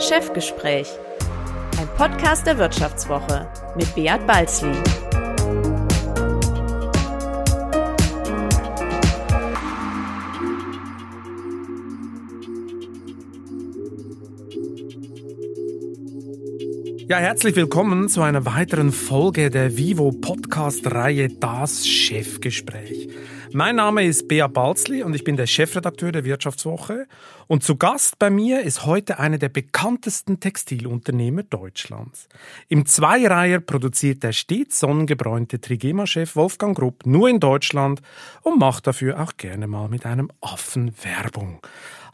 Chefgespräch, ein Podcast der Wirtschaftswoche mit Beat Balzli. Ja, herzlich willkommen zu einer weiteren Folge der Vivo Podcast Reihe Das Chefgespräch. Mein Name ist Bea Balzli und ich bin der Chefredakteur der Wirtschaftswoche. Und zu Gast bei mir ist heute einer der bekanntesten Textilunternehmer Deutschlands. Im Zweireiher produziert der stets sonnengebräunte Trigema-Chef Wolfgang Grupp nur in Deutschland und macht dafür auch gerne mal mit einem Affen Werbung.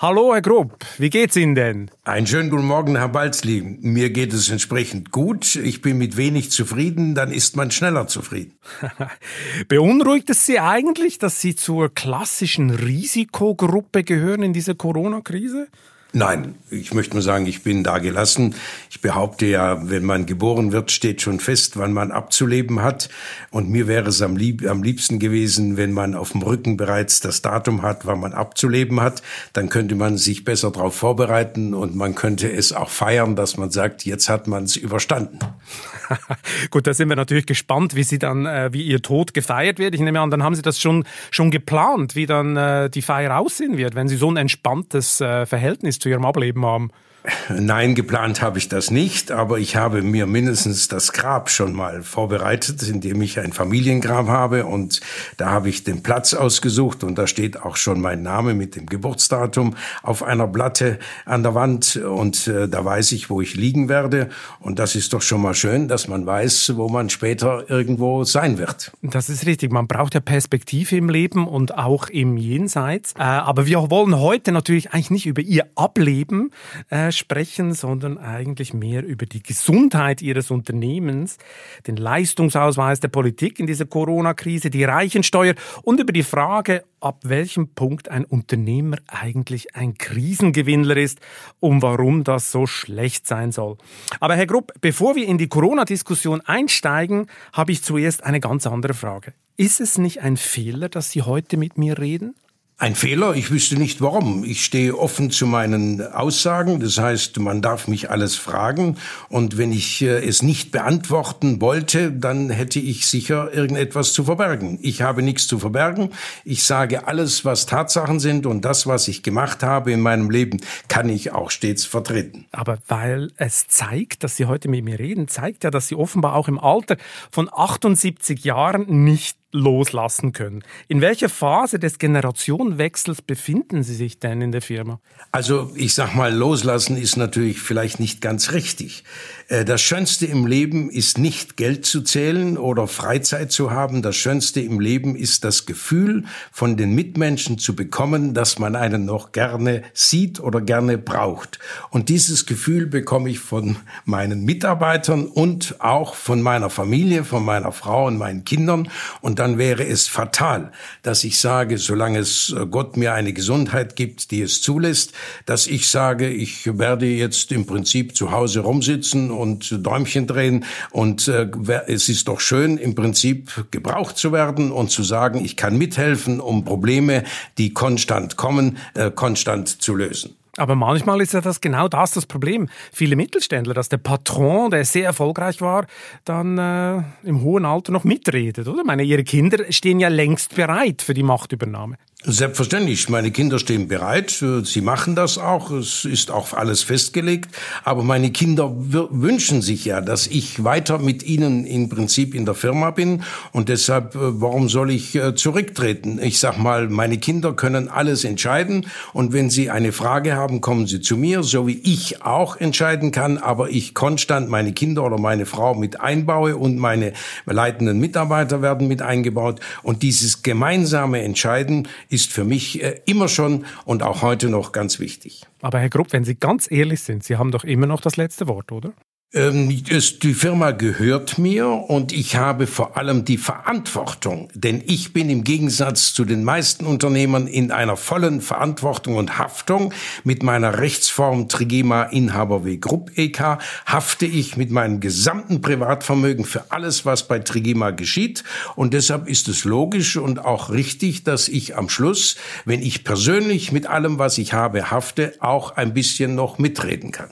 Hallo, Herr Grupp, wie geht's Ihnen denn? Einen schönen guten Morgen, Herr Balzli. Mir geht es entsprechend gut. Ich bin mit wenig zufrieden, dann ist man schneller zufrieden. Beunruhigt es Sie eigentlich, dass Sie zur klassischen Risikogruppe gehören in dieser Corona-Krise? Nein, ich möchte nur sagen, ich bin da gelassen. Ich behaupte ja, wenn man geboren wird, steht schon fest, wann man abzuleben hat. Und mir wäre es am, lieb, am liebsten gewesen, wenn man auf dem Rücken bereits das Datum hat, wann man abzuleben hat. Dann könnte man sich besser darauf vorbereiten und man könnte es auch feiern, dass man sagt, jetzt hat man es überstanden. Gut, da sind wir natürlich gespannt, wie Sie dann, äh, wie Ihr Tod gefeiert wird. Ich nehme an, dann haben Sie das schon schon geplant, wie dann äh, die Feier aussehen wird, wenn Sie so ein entspanntes äh, Verhältnis zu ihrem Ableben haben. Nein, geplant habe ich das nicht, aber ich habe mir mindestens das Grab schon mal vorbereitet, indem ich ein Familiengrab habe. Und da habe ich den Platz ausgesucht und da steht auch schon mein Name mit dem Geburtsdatum auf einer Platte an der Wand. Und äh, da weiß ich, wo ich liegen werde. Und das ist doch schon mal schön, dass man weiß, wo man später irgendwo sein wird. Das ist richtig, man braucht ja Perspektive im Leben und auch im Jenseits, äh, aber wir wollen heute natürlich eigentlich nicht über ihr Ableben äh, sprechen, sondern eigentlich mehr über die Gesundheit Ihres Unternehmens, den Leistungsausweis der Politik in dieser Corona-Krise, die Reichensteuer und über die Frage, ab welchem Punkt ein Unternehmer eigentlich ein Krisengewinnler ist und warum das so schlecht sein soll. Aber Herr Grupp, bevor wir in die Corona-Diskussion einsteigen, habe ich zuerst eine ganz andere Frage. Ist es nicht ein Fehler, dass Sie heute mit mir reden? Ein Fehler, ich wüsste nicht warum. Ich stehe offen zu meinen Aussagen, das heißt, man darf mich alles fragen und wenn ich äh, es nicht beantworten wollte, dann hätte ich sicher irgendetwas zu verbergen. Ich habe nichts zu verbergen. Ich sage alles, was Tatsachen sind und das, was ich gemacht habe in meinem Leben, kann ich auch stets vertreten. Aber weil es zeigt, dass Sie heute mit mir reden, zeigt ja, dass Sie offenbar auch im Alter von 78 Jahren nicht loslassen können. In welcher Phase des Generationenwechsels befinden Sie sich denn in der Firma? Also ich sag mal, loslassen ist natürlich vielleicht nicht ganz richtig. Äh, das Schönste im Leben ist nicht Geld zu zählen oder Freizeit zu haben. Das Schönste im Leben ist das Gefühl von den Mitmenschen zu bekommen, dass man einen noch gerne sieht oder gerne braucht. Und dieses Gefühl bekomme ich von meinen Mitarbeitern und auch von meiner Familie, von meiner Frau und meinen Kindern. Und dann wäre es fatal, dass ich sage, solange es äh, Gott mir eine Gesundheit gibt, die es zulässt, dass ich sage, ich werde jetzt im Prinzip zu Hause rumsitzen und Däumchen drehen und äh, es ist doch schön, im Prinzip gebraucht zu werden und zu sagen, ich kann mithelfen, um Probleme, die konstant kommen, äh, konstant zu lösen. Aber manchmal ist ja das genau das das Problem. Viele Mittelständler, dass der Patron, der sehr erfolgreich war, dann äh, im hohen Alter noch mitredet, oder? Ich meine, ihre Kinder stehen ja längst bereit für die Machtübernahme. Selbstverständlich, meine Kinder stehen bereit, sie machen das auch, es ist auch alles festgelegt, aber meine Kinder wünschen sich ja, dass ich weiter mit ihnen im Prinzip in der Firma bin und deshalb, äh, warum soll ich äh, zurücktreten? Ich sag mal, meine Kinder können alles entscheiden und wenn sie eine Frage haben, kommen sie zu mir, so wie ich auch entscheiden kann, aber ich konstant meine Kinder oder meine Frau mit einbaue und meine leitenden Mitarbeiter werden mit eingebaut und dieses gemeinsame Entscheiden ist für mich äh, immer schon und auch heute noch ganz wichtig. Aber Herr Grupp, wenn Sie ganz ehrlich sind, Sie haben doch immer noch das letzte Wort, oder? Ähm, die Firma gehört mir und ich habe vor allem die Verantwortung, denn ich bin im Gegensatz zu den meisten Unternehmern in einer vollen Verantwortung und Haftung. Mit meiner Rechtsform Trigema Inhaber W Group EK hafte ich mit meinem gesamten Privatvermögen für alles, was bei Trigema geschieht und deshalb ist es logisch und auch richtig, dass ich am Schluss, wenn ich persönlich mit allem, was ich habe, hafte, auch ein bisschen noch mitreden kann.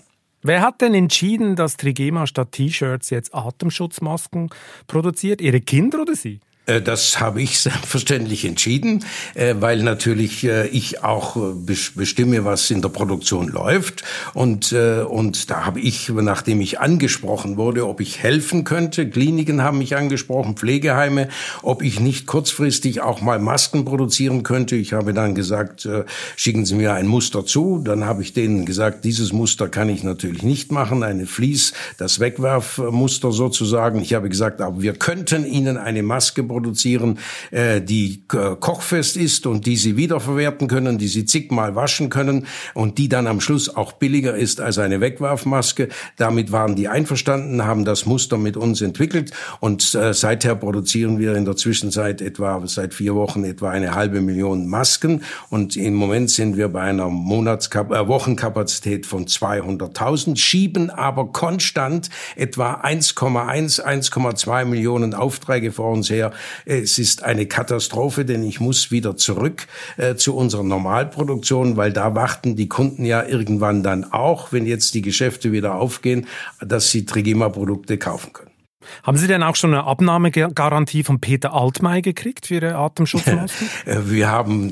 Wer hat denn entschieden, dass Trigema statt T-Shirts jetzt Atemschutzmasken produziert? Ihre Kinder oder Sie? Äh, das habe ich selbstverständlich entschieden, äh, weil natürlich äh, ich auch bestimme, was in der Produktion läuft. Und, und da habe ich, nachdem ich angesprochen wurde, ob ich helfen könnte, Kliniken haben mich angesprochen, Pflegeheime, ob ich nicht kurzfristig auch mal Masken produzieren könnte. Ich habe dann gesagt, schicken Sie mir ein Muster zu. Dann habe ich denen gesagt, dieses Muster kann ich natürlich nicht machen, eine Fließ, das Wegwerfmuster sozusagen. Ich habe gesagt, aber wir könnten Ihnen eine Maske produzieren produzieren, äh, die äh, kochfest ist und die sie wiederverwerten können, die sie zigmal waschen können und die dann am Schluss auch billiger ist als eine Wegwerfmaske. Damit waren die einverstanden, haben das Muster mit uns entwickelt und äh, seither produzieren wir in der Zwischenzeit etwa seit vier Wochen etwa eine halbe Million Masken und im Moment sind wir bei einer Monatskap äh, Wochenkapazität von 200.000, schieben aber konstant etwa 1,1, 1,2 Millionen Aufträge vor uns her, es ist eine Katastrophe, denn ich muss wieder zurück äh, zu unserer Normalproduktion, weil da warten die Kunden ja irgendwann dann auch, wenn jetzt die Geschäfte wieder aufgehen, dass sie Trigema-Produkte kaufen können. Haben Sie denn auch schon eine Abnahmegarantie von Peter Altmaier gekriegt für Ihre Atemschutzmasken? Äh, wir haben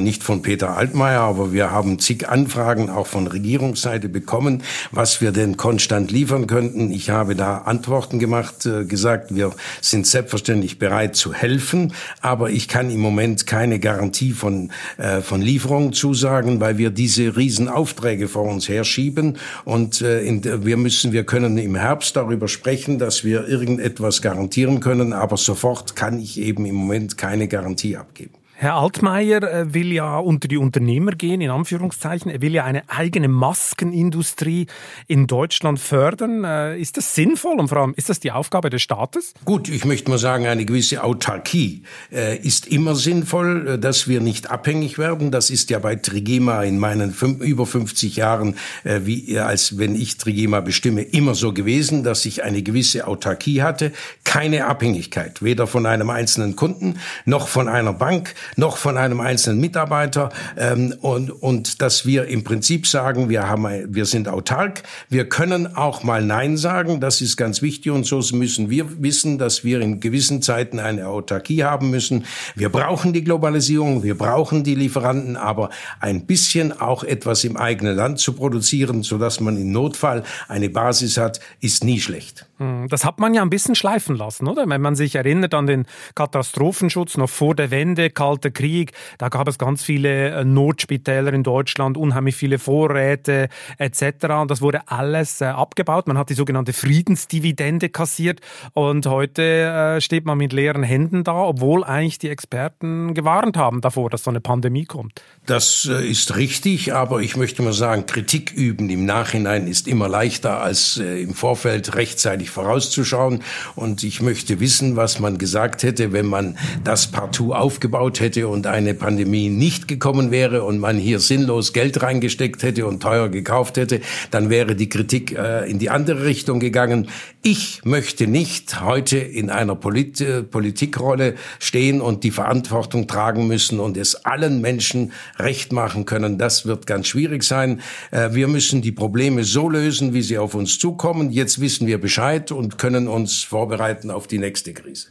nicht von Peter Altmaier, aber wir haben zig Anfragen auch von Regierungsseite bekommen, was wir denn konstant liefern könnten. Ich habe da Antworten gemacht, äh, gesagt, wir sind selbstverständlich bereit zu helfen, aber ich kann im Moment keine Garantie von, äh, von Lieferungen zusagen, weil wir diese Riesenaufträge vor uns herschieben und wir müssen, wir können im Herbst darüber sprechen, dass wir irgendetwas garantieren können, aber sofort kann ich eben im Moment keine Garantie abgeben. Herr Altmaier äh, will ja unter die Unternehmer gehen, in Anführungszeichen. Er will ja eine eigene Maskenindustrie in Deutschland fördern. Äh, ist das sinnvoll und vor allem ist das die Aufgabe des Staates? Gut, ich möchte mal sagen, eine gewisse Autarkie äh, ist immer sinnvoll, dass wir nicht abhängig werden. Das ist ja bei Trigema in meinen über 50 Jahren, wie als wenn ich Trigema bestimme, immer so gewesen, dass ich eine gewisse Autarkie hatte, keine Abhängigkeit, weder von einem einzelnen Kunden noch von einer Bank noch von einem einzelnen Mitarbeiter ähm, und, und dass wir im Prinzip sagen, wir, haben, wir sind autark, wir können auch mal Nein sagen, das ist ganz wichtig und so müssen wir wissen, dass wir in gewissen Zeiten eine Autarkie haben müssen. Wir brauchen die Globalisierung, wir brauchen die Lieferanten, aber ein bisschen auch etwas im eigenen Land zu produzieren, sodass man im Notfall eine Basis hat, ist nie schlecht. Hm, das hat man ja ein bisschen schleifen lassen, oder? Wenn man sich erinnert an den Katastrophenschutz noch vor der Wende, Kalter Krieg, da gab es ganz viele äh, Notspitäler in Deutschland, unheimlich viele Vorräte etc. Und das wurde alles äh, abgebaut. Man hat die sogenannte Friedensdividende kassiert und heute äh, steht man mit leeren Händen da, obwohl eigentlich die Experten gewarnt haben davor, dass so eine Pandemie kommt. Das ist richtig, aber ich möchte mal sagen, Kritik üben im Nachhinein ist immer leichter als im Vorfeld rechtzeitig rechtzeitig vorauszuschauen. Und ich möchte wissen, was man gesagt hätte, wenn man das partout aufgebaut hätte und eine Pandemie nicht gekommen wäre und man hier sinnlos Geld reingesteckt hätte und teuer gekauft hätte, dann wäre die Kritik äh, in die andere Richtung gegangen. Ich möchte nicht heute in einer Polit Politikrolle stehen und die Verantwortung tragen müssen und es allen Menschen recht machen können. Das wird ganz schwierig sein. Äh, wir müssen die Probleme so lösen, wie sie auf uns zukommen. Jetzt wissen wir Bescheid. Zeit und können uns vorbereiten auf die nächste Krise.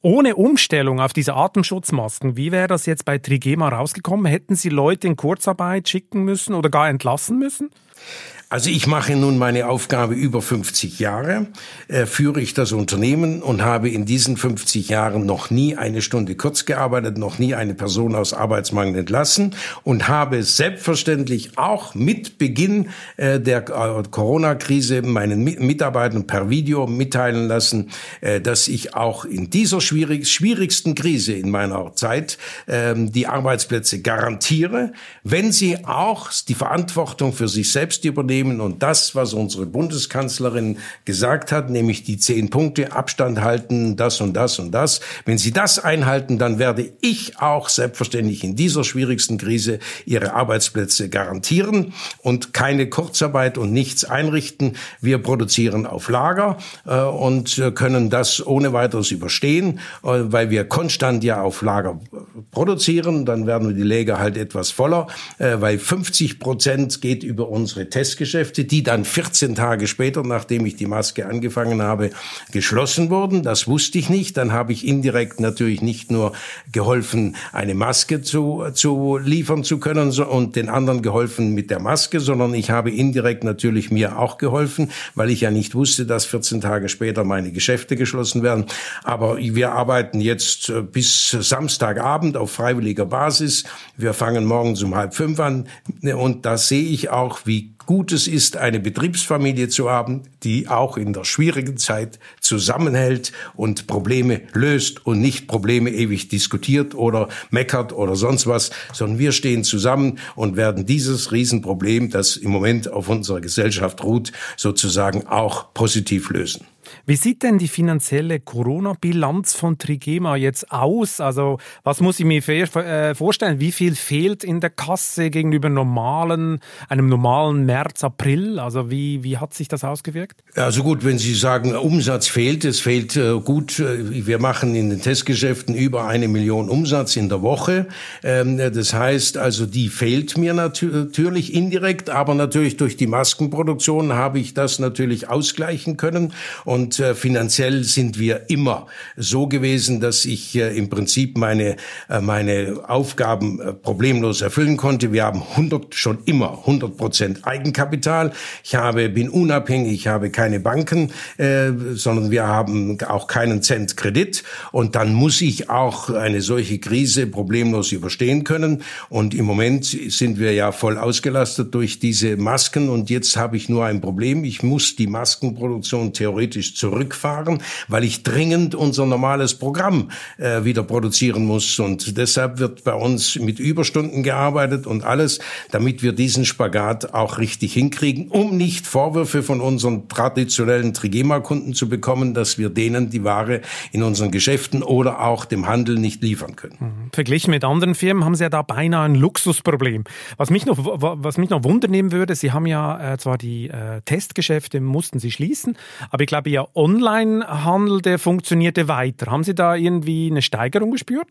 Ohne Umstellung auf diese Atemschutzmasken, wie wäre das jetzt bei Trigema rausgekommen? Hätten Sie Leute in Kurzarbeit schicken müssen oder gar entlassen müssen? Also ich mache nun meine Aufgabe über 50 Jahre, äh, führe ich das Unternehmen und habe in diesen 50 Jahren noch nie eine Stunde kurz gearbeitet, noch nie eine Person aus Arbeitsmangel entlassen und habe selbstverständlich auch mit Beginn äh, der äh, Corona-Krise meinen Mitarbeitern per Video mitteilen lassen, äh, dass ich auch in dieser schwierig, schwierigsten Krise in meiner Zeit ähm, die Arbeitsplätze garantiere, wenn sie auch die Verantwortung für sich selbst übernehmen nehmen und das, was unsere Bundeskanzlerin gesagt hat, nämlich die zehn Punkte, Abstand halten, das und das und das. Wenn Sie das einhalten, dann werde ich auch selbstverständlich in dieser schwierigsten Krise Ihre Arbeitsplätze garantieren und keine Kurzarbeit und nichts einrichten. Wir produzieren auf Lager äh, und können das ohne weiteres überstehen, äh, weil wir konstant ja auf Lager produzieren. Dann werden wir die Läger halt etwas voller, äh, weil 50 Prozent geht über unsere Testgeschäfte Testgeschäfte, die dann 14 Tage später, nachdem ich die Maske angefangen habe, geschlossen wurden. Das wusste ich nicht. Dann habe ich indirekt natürlich nicht nur geholfen, eine Maske zu, zu liefern zu können und den anderen geholfen mit der Maske, sondern ich habe indirekt natürlich mir auch geholfen, weil ich ja nicht wusste, dass 14 Tage später meine Geschäfte geschlossen werden. Aber wir arbeiten jetzt äh, bis Samstagabend auf freiwilliger Basis. Wir fangen morgens um halb fünf an und da sehe ich auch, wie gut es ist, eine Betriebsfamilie zu haben, die auch in der schwierigen Zeit zusammenhält und Probleme löst und nicht Probleme ewig diskutiert oder meckert oder sonst was, sondern wir stehen zusammen und werden dieses Riesenproblem, das im Moment auf unserer Gesellschaft ruht, sozusagen auch positiv lösen. Wie sieht denn die finanzielle Corona-Bilanz von Trigema jetzt aus? Also was muss ich mir äh, vorstellen? Wie viel fehlt in der Kasse gegenüber normalen, einem normalen März, April? Also wie, wie hat sich das ausgewirkt? Also gut, wenn Sie sagen, Umsatz fehlt, es fehlt äh, gut. Äh, wir machen in den Testgeschäften über eine Million Umsatz in der Woche. Ähm, das heißt also, die fehlt mir natürlich indirekt, aber natürlich durch die Maskenproduktion habe ich das natürlich ausgleichen können. Und äh, finanziell sind wir immer so gewesen, dass ich äh, im Prinzip meine, äh, meine Aufgaben äh, problemlos erfüllen konnte. Wir haben 100, schon immer 100 Prozent Eigenkapital. Ich habe, bin unabhängig, ich habe keine Banken, äh, sondern wir haben auch keinen Cent Kredit. Und dann muss ich auch eine solche Krise problemlos überstehen können. Und im Moment sind wir ja voll ausgelastet durch diese Masken. Und jetzt habe ich nur ein Problem. Ich muss die Maskenproduktion theoretisch zurückfahren, weil ich dringend unser normales Programm äh, wieder produzieren muss. Und deshalb wird bei uns mit Überstunden gearbeitet und alles, damit wir diesen Spagat auch richtig hinkriegen, um nicht Vorwürfe von unseren traditionellen Trigema-Kunden zu bekommen, dass wir denen die Ware in unseren Geschäften oder auch dem Handel nicht liefern können. Mhm. Verglichen mit anderen Firmen haben Sie ja da beinahe ein Luxusproblem. Was mich noch, was mich noch wundern würde, Sie haben ja äh, zwar die äh, Testgeschäfte mussten Sie schließen, aber ich glaube, Ihr Onlinehandel, der funktionierte weiter. Haben Sie da irgendwie eine Steigerung gespürt?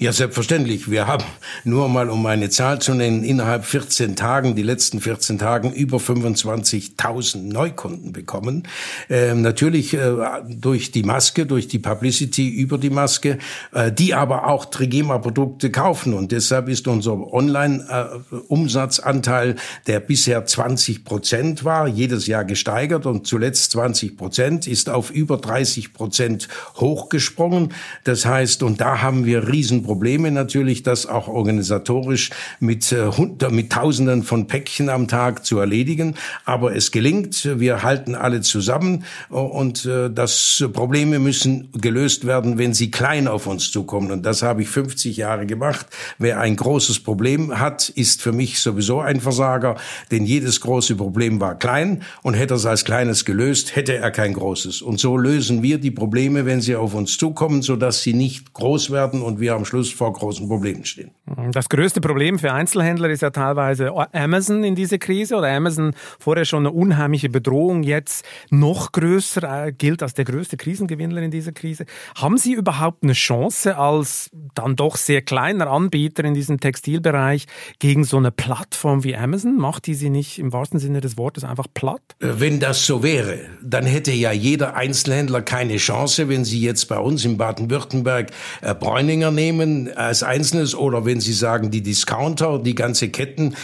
Ja, selbstverständlich. Wir haben nur mal, um eine Zahl zu nennen, innerhalb 14 Tagen, die letzten 14 Tagen, über 25.000 Neukunden bekommen. Ähm, natürlich äh, durch die Maske, durch die Publicity über die Maske, äh, die aber auch Trigema-Produkte kaufen. Und deshalb ist unser Online-Umsatzanteil, der bisher 20 Prozent war, jedes Jahr gesteigert und zuletzt 20 Prozent, ist auf über 30 Prozent hochgesprungen. Das heißt, und da haben wir riesen Probleme natürlich, das auch organisatorisch mit, äh, mit Tausenden von Päckchen am Tag zu erledigen. Aber es gelingt. Wir halten alle zusammen und äh, das Probleme müssen gelöst werden, wenn sie klein auf uns zukommen. Und das habe ich 50 Jahre gemacht. Wer ein großes Problem hat, ist für mich sowieso ein Versager, denn jedes große Problem war klein und hätte es als kleines gelöst, hätte er kein großes. Und so lösen wir die Probleme, wenn sie auf uns zukommen, sodass sie nicht groß werden und wir am Schluss vor großen Problemen stehen. Das größte Problem für Einzelhändler ist ja teilweise Amazon in dieser Krise oder Amazon vorher schon eine unheimliche Bedrohung, jetzt noch größer, äh, gilt als der größte Krisengewinner in dieser Krise. Haben Sie überhaupt eine Chance als dann doch sehr kleiner Anbieter in diesem Textilbereich gegen so eine Plattform wie Amazon? Macht die Sie nicht im wahrsten Sinne des Wortes einfach platt? Äh, wenn das so wäre, dann hätte ja jeder Einzelhändler keine Chance, wenn Sie jetzt bei uns in Baden-Württemberg äh, Bräuninger nehmen nehmen als Einzelnes oder wenn Sie sagen, die Discounter, die ganze Ketten,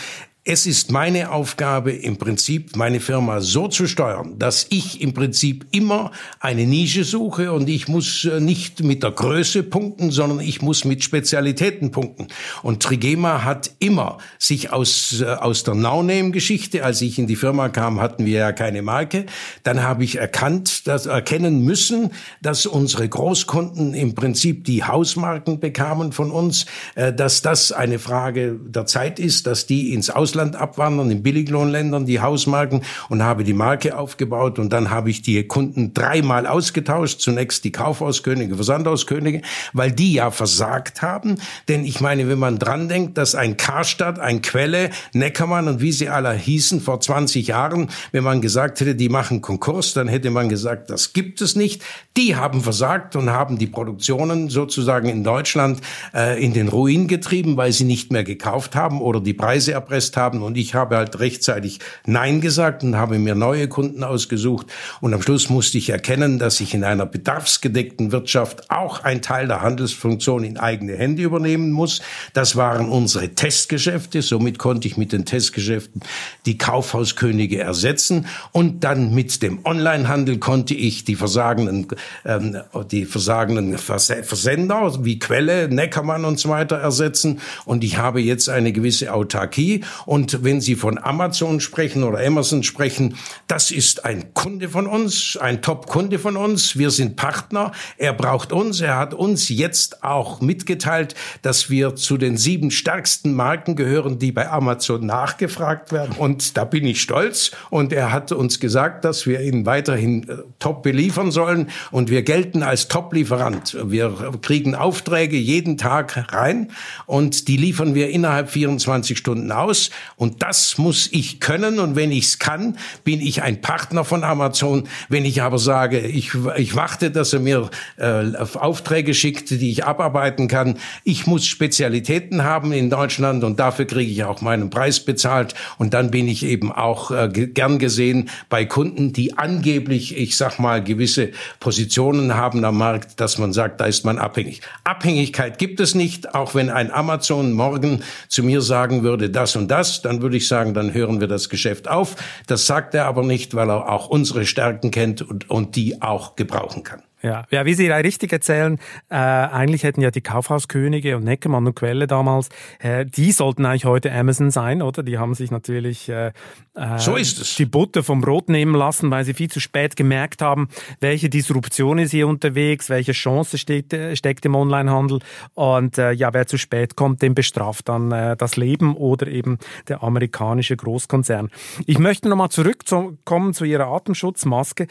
es ist meine Aufgabe, im Prinzip meine Firma so zu steuern, dass ich im Prinzip immer eine Nische suche und ich muss äh, nicht mit der Größe punkten, sondern ich muss mit Spezialitäten punkten. Und Trigema hat immer sich aus, äh, aus der No-Name-Geschichte, als ich in die Firma kam, hatten wir ja keine Marke. Dann habe ich erkannt, dass, erkennen müssen, dass unsere Großkunden im Prinzip die Hausmarken bekamen von uns, äh, dass das eine Frage der Zeit ist, dass die ins Ausland Ausland abwandern, in Billiglohnländern, die Hausmarken und habe die Marke aufgebaut und dann habe ich die Kunden dreimal ausgetauscht. Zunächst die Kaufhauskönige, Versandhauskönige, weil die ja versagt haben. Denn ich meine, wenn man dran denkt, dass ein Karstadt, ein Quelle, Neckermann und wie sie alle hießen vor 20 Jahren, wenn man gesagt hätte, die machen Konkurs, dann hätte man gesagt, das gibt es nicht. Die haben versagt und haben die Produktionen sozusagen in Deutschland äh, in den Ruin getrieben, weil sie nicht mehr gekauft haben oder die Preise erpresst haben haben. Und ich habe halt rechtzeitig Nein gesagt und habe mir neue Kunden ausgesucht. Und am Schluss musste ich erkennen, dass ich in einer bedarfsgedeckten Wirtschaft auch ein Teil der Handelsfunktion in eigene Hände übernehmen muss. Das waren unsere Testgeschäfte. Somit konnte ich mit den Testgeschäften die Kaufhauskönige ersetzen. Und dann mit dem Onlinehandel konnte ich die versagenden, ähm, die versagenden Versender wie Quelle, Neckermann und so weiter ersetzen. Und ich habe jetzt eine gewisse Autarkie. Und wenn Sie von Amazon sprechen oder Amazon sprechen, das ist ein Kunde von uns, ein Top-Kunde von uns. Wir sind Partner. Er braucht uns. Er hat uns jetzt auch mitgeteilt, dass wir zu den sieben stärksten Marken gehören, die bei Amazon nachgefragt werden. Und da bin ich stolz. Und er hat uns gesagt, dass wir ihn weiterhin äh, top beliefern sollen. Und wir gelten als Top-Lieferant. Wir kriegen Aufträge jeden Tag rein und die liefern wir innerhalb 24 Stunden aus. Und das muss ich können. Und wenn ich es kann, bin ich ein Partner von Amazon. Wenn ich aber sage, ich, ich warte, dass er mir äh, Aufträge schickt, die ich abarbeiten kann. Ich muss Spezialitäten haben in Deutschland und dafür kriege ich auch meinen Preis bezahlt. Und dann bin ich eben auch äh, gern gesehen bei Kunden, die angeblich, ich sag mal, gewisse Positionen haben am Markt, dass man sagt, da ist man abhängig. Abhängigkeit gibt es nicht, auch wenn ein Amazon morgen zu mir sagen würde, das und das, dann würde ich sagen, dann hören wir das Geschäft auf. Das sagt er aber nicht, weil er auch unsere Stärken kennt und, und die auch gebrauchen kann. Ja, ja wie Sie richtig erzählen, äh, eigentlich hätten ja die Kaufhauskönige und Neckermann und Quelle damals, äh, die sollten eigentlich heute Amazon sein, oder? Die haben sich natürlich äh, äh, so ist es. die Butter vom Brot nehmen lassen, weil sie viel zu spät gemerkt haben, welche Disruption ist hier unterwegs, welche Chance steht, äh, steckt im Onlinehandel und äh, ja, wer zu spät kommt, den bestraft dann äh, das Leben oder eben der amerikanische Großkonzern. Ich möchte nochmal zurückkommen zu Ihrer Atemschutzmaske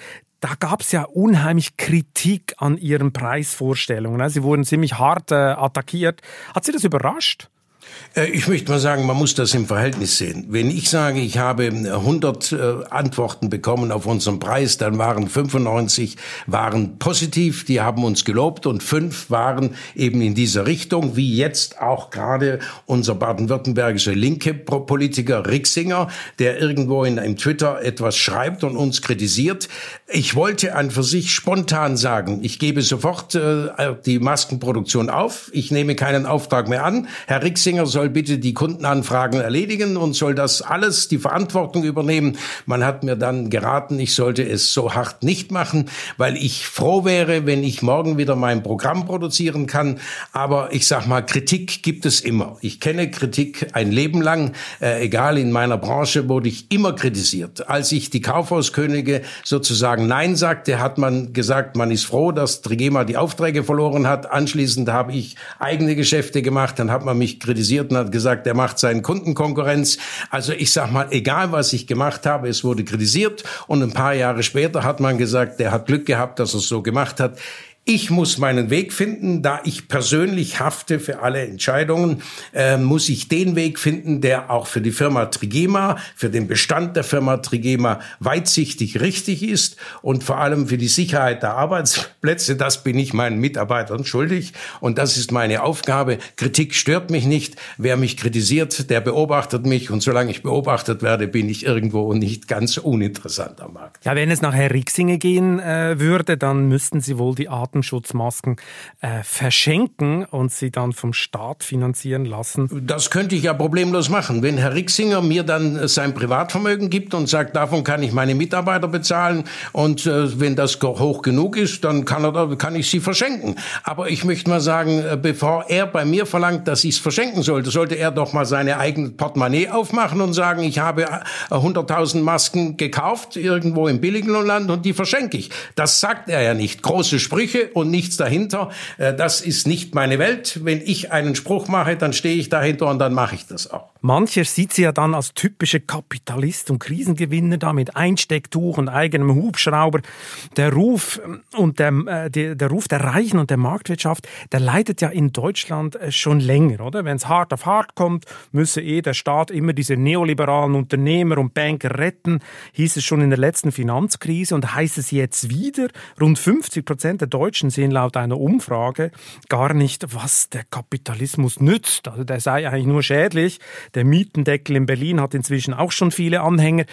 da gab es ja unheimlich Kritik an Ihren Preisvorstellungen. Ne? Sie wurden ziemlich hart äh, attackiert. Hat Sie das überrascht? Äh, ich möchte mal sagen, man muss das im Verhältnis sehen. Wenn ich sage, ich habe 100 äh, Antworten bekommen auf unseren Preis, dann waren 95 waren positiv, die haben uns gelobt und fünf waren eben in dieser Richtung, wie jetzt auch gerade unser baden-württembergischer linke Politiker Rixinger, der irgendwo in einem Twitter etwas schreibt und uns kritisiert. Ich wollte an für sich spontan sagen, ich gebe sofort äh, die Maskenproduktion auf, ich nehme keinen Auftrag mehr an. Herr Rixinger Manager soll bitte die Kundenanfragen erledigen und soll das alles die Verantwortung übernehmen. Man hat mir dann geraten, ich sollte es so hart nicht machen, weil ich froh wäre, wenn ich morgen wieder mein Programm produzieren kann. Aber ich sag mal, Kritik gibt es immer. Ich kenne Kritik ein Leben lang, äh, egal in meiner Branche wurde ich immer kritisiert. Als ich die Kaufhauskönige sozusagen Nein sagte, hat man gesagt, man ist froh, dass Trigema die Aufträge verloren hat. Anschließend habe ich eigene Geschäfte gemacht, dann hat man mich kritisiert kritisiert und hat gesagt, er macht seinen Kunden Konkurrenz. Also ich sag mal, egal was ich gemacht habe, es wurde kritisiert und ein paar Jahre später hat man gesagt, der hat Glück gehabt, dass er es so gemacht hat. Ich muss meinen Weg finden, da ich persönlich hafte für alle Entscheidungen, äh, muss ich den Weg finden, der auch für die Firma Trigema, für den Bestand der Firma Trigema weitsichtig richtig ist und vor allem für die Sicherheit der Arbeitsplätze. Das bin ich meinen Mitarbeitern schuldig und das ist meine Aufgabe. Kritik stört mich nicht. Wer mich kritisiert, der beobachtet mich und solange ich beobachtet werde, bin ich irgendwo nicht ganz uninteressant am Markt. Ja, wenn es nach Herr Rixinge gehen äh, würde, dann müssten Sie wohl die Art Atemschutzmasken äh, verschenken und sie dann vom Staat finanzieren lassen? Das könnte ich ja problemlos machen. Wenn Herr Rixinger mir dann sein Privatvermögen gibt und sagt, davon kann ich meine Mitarbeiter bezahlen und äh, wenn das hoch genug ist, dann kann, er, kann ich sie verschenken. Aber ich möchte mal sagen, äh, bevor er bei mir verlangt, dass ich es verschenken sollte, sollte er doch mal seine eigene Portemonnaie aufmachen und sagen, ich habe 100.000 äh, Masken gekauft irgendwo im Billiglohnland und die verschenke ich. Das sagt er ja nicht. Große Sprüche und nichts dahinter. Äh, das ist nicht meine Welt. Wenn ich einen Spruch mache, dann stehe ich dahinter und dann mache ich das auch. Mancher sieht sie ja dann als typische Kapitalist und Krisengewinner da mit Einstecktuch und eigenem Hubschrauber. Der Ruf äh, und der, äh, der, der Ruf der Reichen und der Marktwirtschaft, der leidet ja in Deutschland schon länger, oder? Wenn es hart auf hart kommt, müsse eh der Staat immer diese neoliberalen Unternehmer und Banker retten, hieß es schon in der letzten Finanzkrise und heißt es jetzt wieder. Rund 50 Prozent der Deutschen Deutschen sehen laut einer Umfrage gar nicht, was der Kapitalismus nützt. Also der sei eigentlich nur schädlich. Der Mietendeckel in Berlin hat inzwischen auch schon viele Anhänger.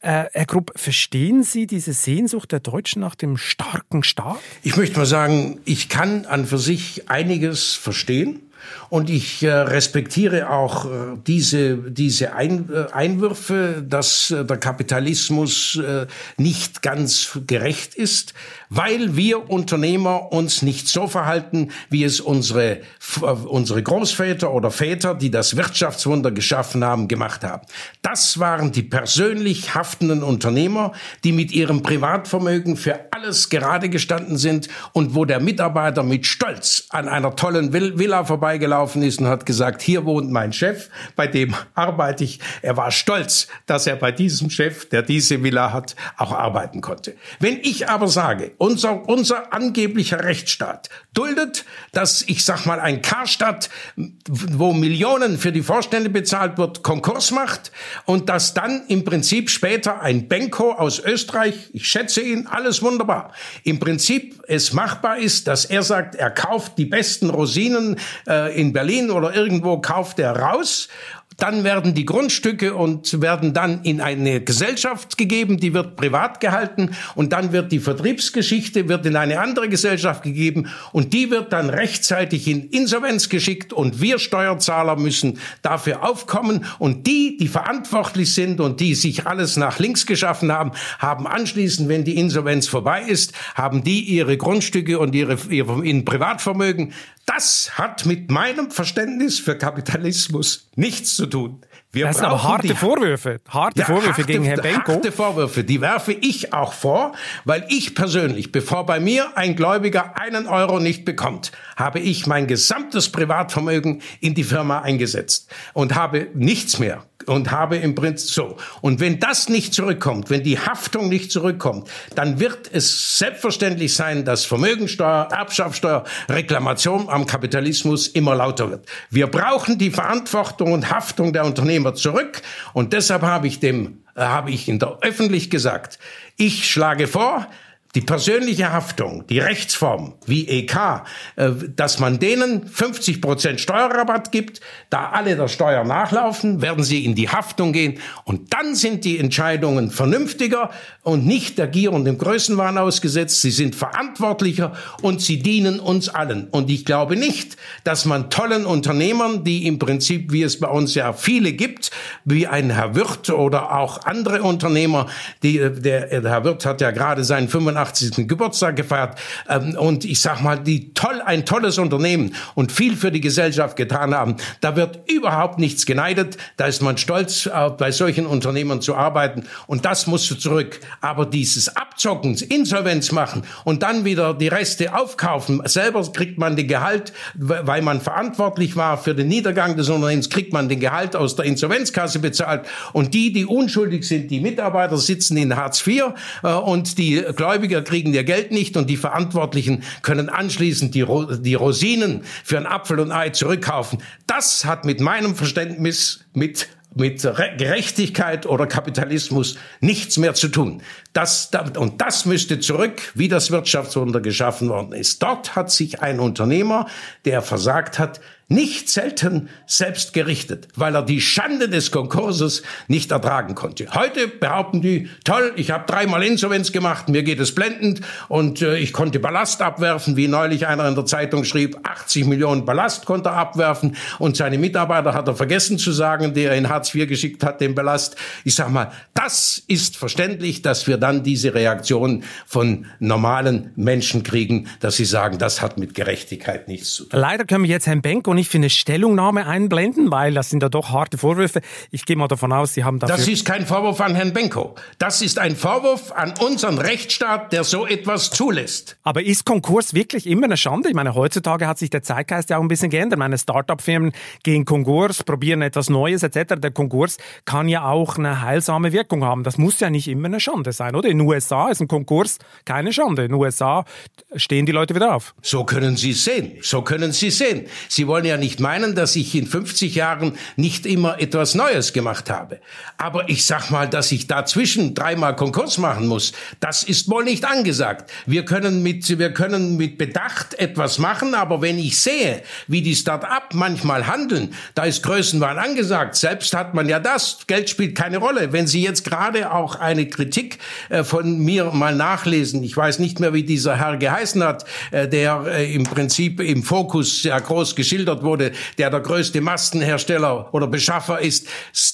Äh, Herr Grupp, verstehen Sie diese Sehnsucht der Deutschen nach dem starken Staat? Ich möchte mal sagen, ich kann an für sich einiges verstehen. Und ich äh, respektiere auch äh, diese, diese Ein, äh, Einwürfe, dass äh, der Kapitalismus äh, nicht ganz gerecht ist, weil wir Unternehmer uns nicht so verhalten, wie es unsere, äh, unsere Großväter oder Väter, die das Wirtschaftswunder geschaffen haben, gemacht haben. Das waren die persönlich haftenden Unternehmer, die mit ihrem Privatvermögen für alles gerade gestanden sind und wo der Mitarbeiter mit Stolz an einer tollen Villa vorbeigelaufen ist und hat gesagt, hier wohnt mein Chef, bei dem arbeite ich. Er war stolz, dass er bei diesem Chef, der diese Villa hat, auch arbeiten konnte. Wenn ich aber sage, unser, unser angeblicher Rechtsstaat duldet, dass, ich sag mal, ein Karstadt, wo Millionen für die Vorstände bezahlt wird, Konkurs macht und dass dann im Prinzip später ein Benko aus Österreich, ich schätze ihn, alles wunderbar, im Prinzip es machbar ist, dass er sagt, er kauft die besten Rosinen äh, in Berlin oder irgendwo kauft er raus. Dann werden die Grundstücke und werden dann in eine Gesellschaft gegeben, die wird privat gehalten. Und dann wird die Vertriebsgeschichte wird in eine andere Gesellschaft gegeben. Und die wird dann rechtzeitig in Insolvenz geschickt. Und wir Steuerzahler müssen dafür aufkommen. Und die, die verantwortlich sind und die sich alles nach links geschaffen haben, haben anschließend, wenn die Insolvenz vorbei ist, haben die ihre Grundstücke und ihre, in Privatvermögen das hat mit meinem Verständnis für Kapitalismus nichts zu tun. Wir das sind aber harte die, Vorwürfe, harte ja, Vorwürfe harte, gegen Herrn Benko. Harte Vorwürfe, die werfe ich auch vor, weil ich persönlich, bevor bei mir ein Gläubiger einen Euro nicht bekommt, habe ich mein gesamtes Privatvermögen in die Firma eingesetzt und habe nichts mehr und habe im Prinzip so. Und wenn das nicht zurückkommt, wenn die Haftung nicht zurückkommt, dann wird es selbstverständlich sein, dass Vermögensteuer, Erbschaftssteuer, Reklamation am Kapitalismus immer lauter wird. Wir brauchen die Verantwortung und Haftung der Unternehmer zurück. Und deshalb habe ich dem, äh, habe ich in der öffentlich gesagt, ich schlage vor, die persönliche Haftung, die Rechtsform wie EK, äh, dass man denen 50 Prozent Steuerrabatt gibt, da alle der Steuer nachlaufen, werden sie in die Haftung gehen und dann sind die Entscheidungen vernünftiger und nicht der Gier und dem Größenwahn ausgesetzt. Sie sind verantwortlicher und sie dienen uns allen. Und ich glaube nicht, dass man tollen Unternehmern, die im Prinzip, wie es bei uns ja viele gibt, wie ein Herr Wirth oder auch andere Unternehmer, die, der, der Herr Wirth hat ja gerade seinen 85 85. Geburtstag gefeiert ähm, und ich sag mal, die toll ein tolles Unternehmen und viel für die Gesellschaft getan haben. Da wird überhaupt nichts geneidet. Da ist man stolz, äh, bei solchen Unternehmen zu arbeiten und das musst du zurück. Aber dieses Abzocken, Insolvenz machen und dann wieder die Reste aufkaufen, selber kriegt man den Gehalt, weil man verantwortlich war für den Niedergang des Unternehmens, kriegt man den Gehalt aus der Insolvenzkasse bezahlt und die, die unschuldig sind, die Mitarbeiter sitzen in Hartz IV äh, und die Gläubiger Gläubiger kriegen ihr Geld nicht und die Verantwortlichen können anschließend die, Ro die Rosinen für ein Apfel und Ei zurückkaufen. Das hat mit meinem Verständnis mit mit Gerechtigkeit oder Kapitalismus nichts mehr zu tun. Das, und das müsste zurück, wie das Wirtschaftswunder geschaffen worden ist. Dort hat sich ein Unternehmer, der versagt hat, nicht selten selbst gerichtet, weil er die Schande des Konkurses nicht ertragen konnte. Heute behaupten die, toll, ich habe dreimal Insolvenz gemacht, mir geht es blendend und äh, ich konnte Ballast abwerfen, wie neulich einer in der Zeitung schrieb, 80 Millionen Ballast konnte er abwerfen und seine Mitarbeiter hat er vergessen zu sagen, der in Hartz IV geschickt hat, den Ballast. Ich sag mal, das ist verständlich, dass wir dann diese Reaktion von normalen Menschen kriegen, dass sie sagen, das hat mit Gerechtigkeit nichts zu tun. Leider können wir jetzt Herrn Benko nicht für eine Stellungnahme einblenden, weil das sind ja doch harte Vorwürfe. Ich gehe mal davon aus, Sie haben dafür... Das ist kein Vorwurf an Herrn Benko. Das ist ein Vorwurf an unseren Rechtsstaat, der so etwas zulässt. Aber ist Konkurs wirklich immer eine Schande? Ich meine, heutzutage hat sich der Zeitgeist ja auch ein bisschen geändert. Meine Start-up-Firmen gehen Konkurs, probieren etwas Neues etc. Der Konkurs kann ja auch eine heilsame Wirkung haben. Das muss ja nicht immer eine Schande sein, oder? In den USA ist ein Konkurs keine Schande. In den USA stehen die Leute wieder auf. So können Sie es sehen. So können Sie es sehen. Sie wollen ja ja nicht meinen, dass ich in 50 Jahren nicht immer etwas Neues gemacht habe. Aber ich sag mal, dass ich dazwischen dreimal Konkurs machen muss, das ist wohl nicht angesagt. Wir können mit, wir können mit Bedacht etwas machen, aber wenn ich sehe, wie die Start-up manchmal handeln, da ist Größenwahn angesagt. Selbst hat man ja das. Geld spielt keine Rolle. Wenn Sie jetzt gerade auch eine Kritik äh, von mir mal nachlesen, ich weiß nicht mehr, wie dieser Herr geheißen hat, äh, der äh, im Prinzip im Fokus sehr groß geschildert wurde, der der größte Mastenhersteller oder Beschaffer ist,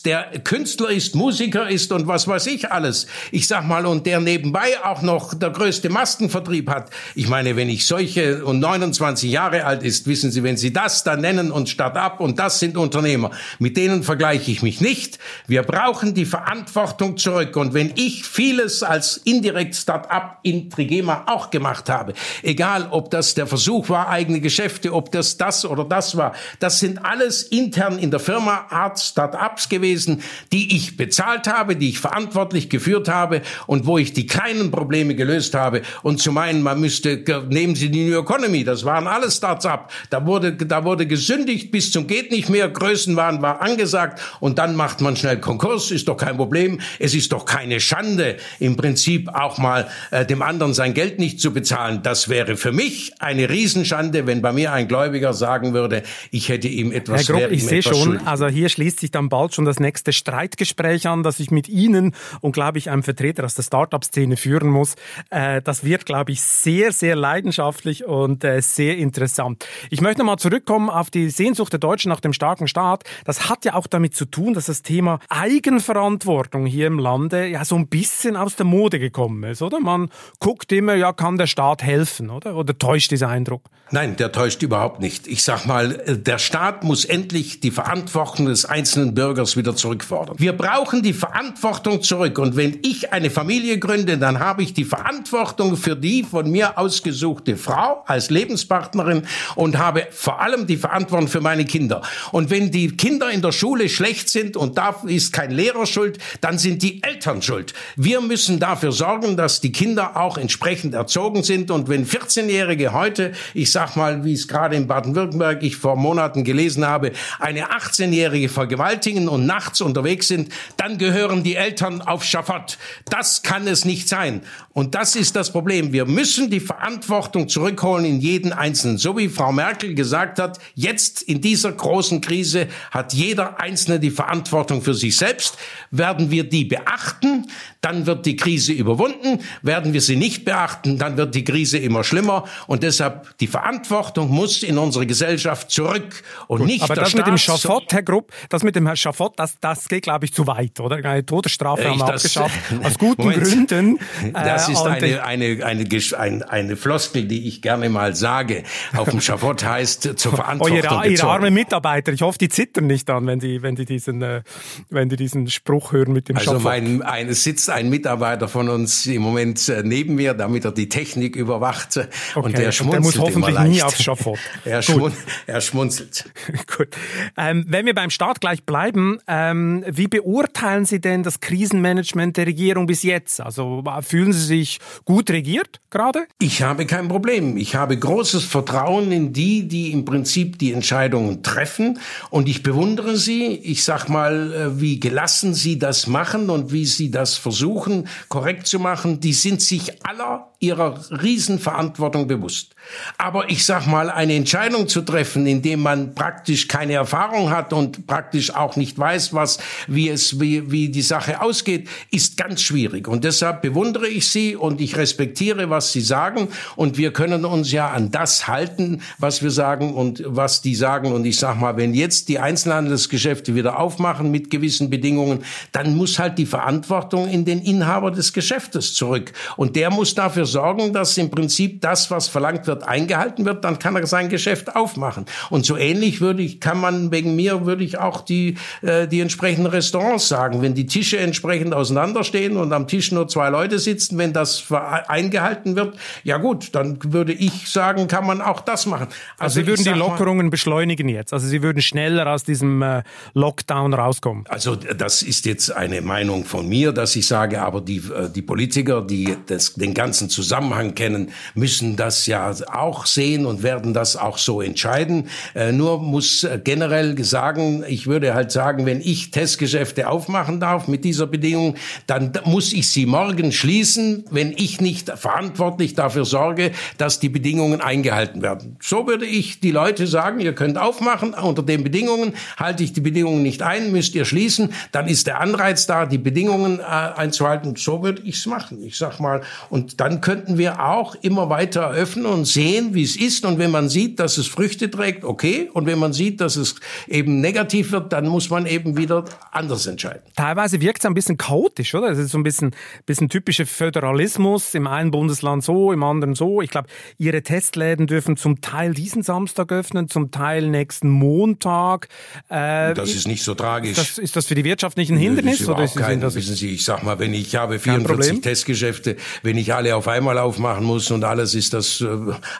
der Künstler ist, Musiker ist und was weiß ich alles. Ich sag mal, und der nebenbei auch noch der größte Mastenvertrieb hat. Ich meine, wenn ich solche und 29 Jahre alt ist, wissen Sie, wenn Sie das da nennen und Start-up und das sind Unternehmer, mit denen vergleiche ich mich nicht. Wir brauchen die Verantwortung zurück. Und wenn ich vieles als indirekt Start-up in Trigema auch gemacht habe, egal ob das der Versuch war, eigene Geschäfte, ob das das oder das war, das sind alles intern in der Firma Art Start-ups gewesen, die ich bezahlt habe, die ich verantwortlich geführt habe und wo ich die kleinen Probleme gelöst habe. Und zu meinen, man müsste, nehmen Sie die New Economy, das waren alles Start-up. Da wurde, da wurde gesündigt bis zum geht nicht mehr, Größenwahn war angesagt und dann macht man schnell Konkurs, ist doch kein Problem. Es ist doch keine Schande, im Prinzip auch mal äh, dem anderen sein Geld nicht zu bezahlen. Das wäre für mich eine Riesenschande, wenn bei mir ein Gläubiger sagen würde, ich hätte ihm etwas Herr Grob, ich sehe schon, schuldig. also hier schließt sich dann bald schon das nächste Streitgespräch an, das ich mit Ihnen und glaube ich einem Vertreter aus der Startup-Szene führen muss. Äh, das wird, glaube ich, sehr, sehr leidenschaftlich und äh, sehr interessant. Ich möchte nochmal zurückkommen auf die Sehnsucht der Deutschen nach dem starken Staat. Das hat ja auch damit zu tun, dass das Thema Eigenverantwortung hier im Lande ja so ein bisschen aus der Mode gekommen ist, oder? Man guckt immer, ja, kann der Staat helfen, oder? Oder täuscht dieser Eindruck? Nein, der täuscht überhaupt nicht. Ich sag mal, äh, der Staat muss endlich die Verantwortung des einzelnen Bürgers wieder zurückfordern. Wir brauchen die Verantwortung zurück. Und wenn ich eine Familie gründe, dann habe ich die Verantwortung für die von mir ausgesuchte Frau als Lebenspartnerin und habe vor allem die Verantwortung für meine Kinder. Und wenn die Kinder in der Schule schlecht sind und da ist kein Lehrer schuld, dann sind die Eltern schuld. Wir müssen dafür sorgen, dass die Kinder auch entsprechend erzogen sind. Und wenn 14-Jährige heute, ich sag mal, wie es gerade in Baden-Württemberg ich vor Monaten gelesen habe, eine 18-Jährige vergewaltigen und nachts unterwegs sind, dann gehören die Eltern auf Schafott. Das kann es nicht sein. Und das ist das Problem. Wir müssen die Verantwortung zurückholen in jeden Einzelnen. So wie Frau Merkel gesagt hat, jetzt in dieser großen Krise hat jeder Einzelne die Verantwortung für sich selbst. Werden wir die beachten, dann wird die Krise überwunden. Werden wir sie nicht beachten, dann wird die Krise immer schlimmer. Und deshalb die Verantwortung muss in unsere Gesellschaft zurück und Gut, nicht aber der das Staat. mit dem Schafott, Herr Grupp, das mit dem Herrn Schafott, das, das geht, glaube ich, zu weit, oder? Eine Todesstrafe ich haben wir abgeschafft. Aus guten Moment, Gründen. Das ist eine, eine, eine, eine, Floskel, die ich gerne mal sage. Auf dem Schafott heißt zur Verantwortung oh, ihre, ihre armen Mitarbeiter, ich hoffe, die zittern nicht an, wenn die, wenn die diesen, äh, wenn die diesen Spruch hören mit dem also Schafott. Also ein, sitzt ein Mitarbeiter von uns im Moment äh, neben mir, damit er die Technik überwacht. Okay. Und der schmunzelt und der muss hoffentlich nie aufs Schafott. er, schmun er schmunzelt. Gut. Ähm, wenn wir beim Start gleich bleiben, ähm, wie beurteilen Sie denn das Krisenmanagement der Regierung bis jetzt? Also fühlen Sie sich gut regiert gerade? Ich habe kein Problem. Ich habe großes Vertrauen in die, die im Prinzip die Entscheidungen treffen. Und ich bewundere sie. Ich sag mal, äh, wie gelassen sie das machen und wie sie das versuchen, korrekt zu machen. Die sind sich aller ihrer Riesenverantwortung bewusst. Aber ich sag mal, eine Entscheidung zu treffen, indem man praktisch keine Erfahrung hat und praktisch auch nicht weiß, was, wie es, wie, wie die Sache ausgeht, ist ganz schwierig. Und deshalb bewundere ich Sie und ich respektiere, was Sie sagen. Und wir können uns ja an das halten, was wir sagen und was die sagen. Und ich sag mal, wenn jetzt die Einzelhandelsgeschäfte wieder aufmachen mit gewissen Bedingungen, dann muss halt die Verantwortung in den Inhaber des Geschäftes zurück. Und der muss dafür sorgen, dass im Prinzip das, was verlangt wird, eingehalten wird, dann kann er sein Geschäft aufmachen. Und so ähnlich würde ich, kann man wegen mir, würde ich auch die, äh, die entsprechenden Restaurants sagen. Wenn die Tische entsprechend auseinanderstehen und am Tisch nur zwei Leute sitzen, wenn das eingehalten wird, ja gut, dann würde ich sagen, kann man auch das machen. Also, also Sie würden die Lockerungen mal, beschleunigen jetzt. Also Sie würden schneller aus diesem äh, Lockdown rauskommen. Also das ist jetzt eine Meinung von mir, dass ich sage, aber die, äh, die Politiker, die das, den ganzen Zusammenhang kennen, müssen das ja auch sehen und werden das auch so entscheiden. Einhalten. Äh, nur muss äh, generell sagen, ich würde halt sagen, wenn ich Testgeschäfte aufmachen darf mit dieser Bedingung, dann muss ich sie morgen schließen, wenn ich nicht verantwortlich dafür sorge, dass die Bedingungen eingehalten werden. So würde ich die Leute sagen, ihr könnt aufmachen, unter den Bedingungen halte ich die Bedingungen nicht ein, müsst ihr schließen, dann ist der Anreiz da, die Bedingungen äh, einzuhalten. So würde ich es machen. Ich sag mal, und dann könnten wir auch immer weiter öffnen und sehen, wie es ist. Und wenn man sieht, dass es Früchte trägt, okay. Und wenn man sieht, dass es eben negativ wird, dann muss man eben wieder anders entscheiden. Teilweise wirkt es ein bisschen chaotisch, oder? Das ist so ein bisschen, bisschen typischer Föderalismus. Im einen Bundesland so, im anderen so. Ich glaube, Ihre Testläden dürfen zum Teil diesen Samstag öffnen, zum Teil nächsten Montag. Äh, das ist nicht so tragisch. Ist das, ist das für die Wirtschaft nicht ein Hindernis? oder ist kein, das wissen Sie, ich sag mal, wenn ich habe 44 Testgeschäfte, wenn ich alle auf einmal aufmachen muss und alles ist das, äh,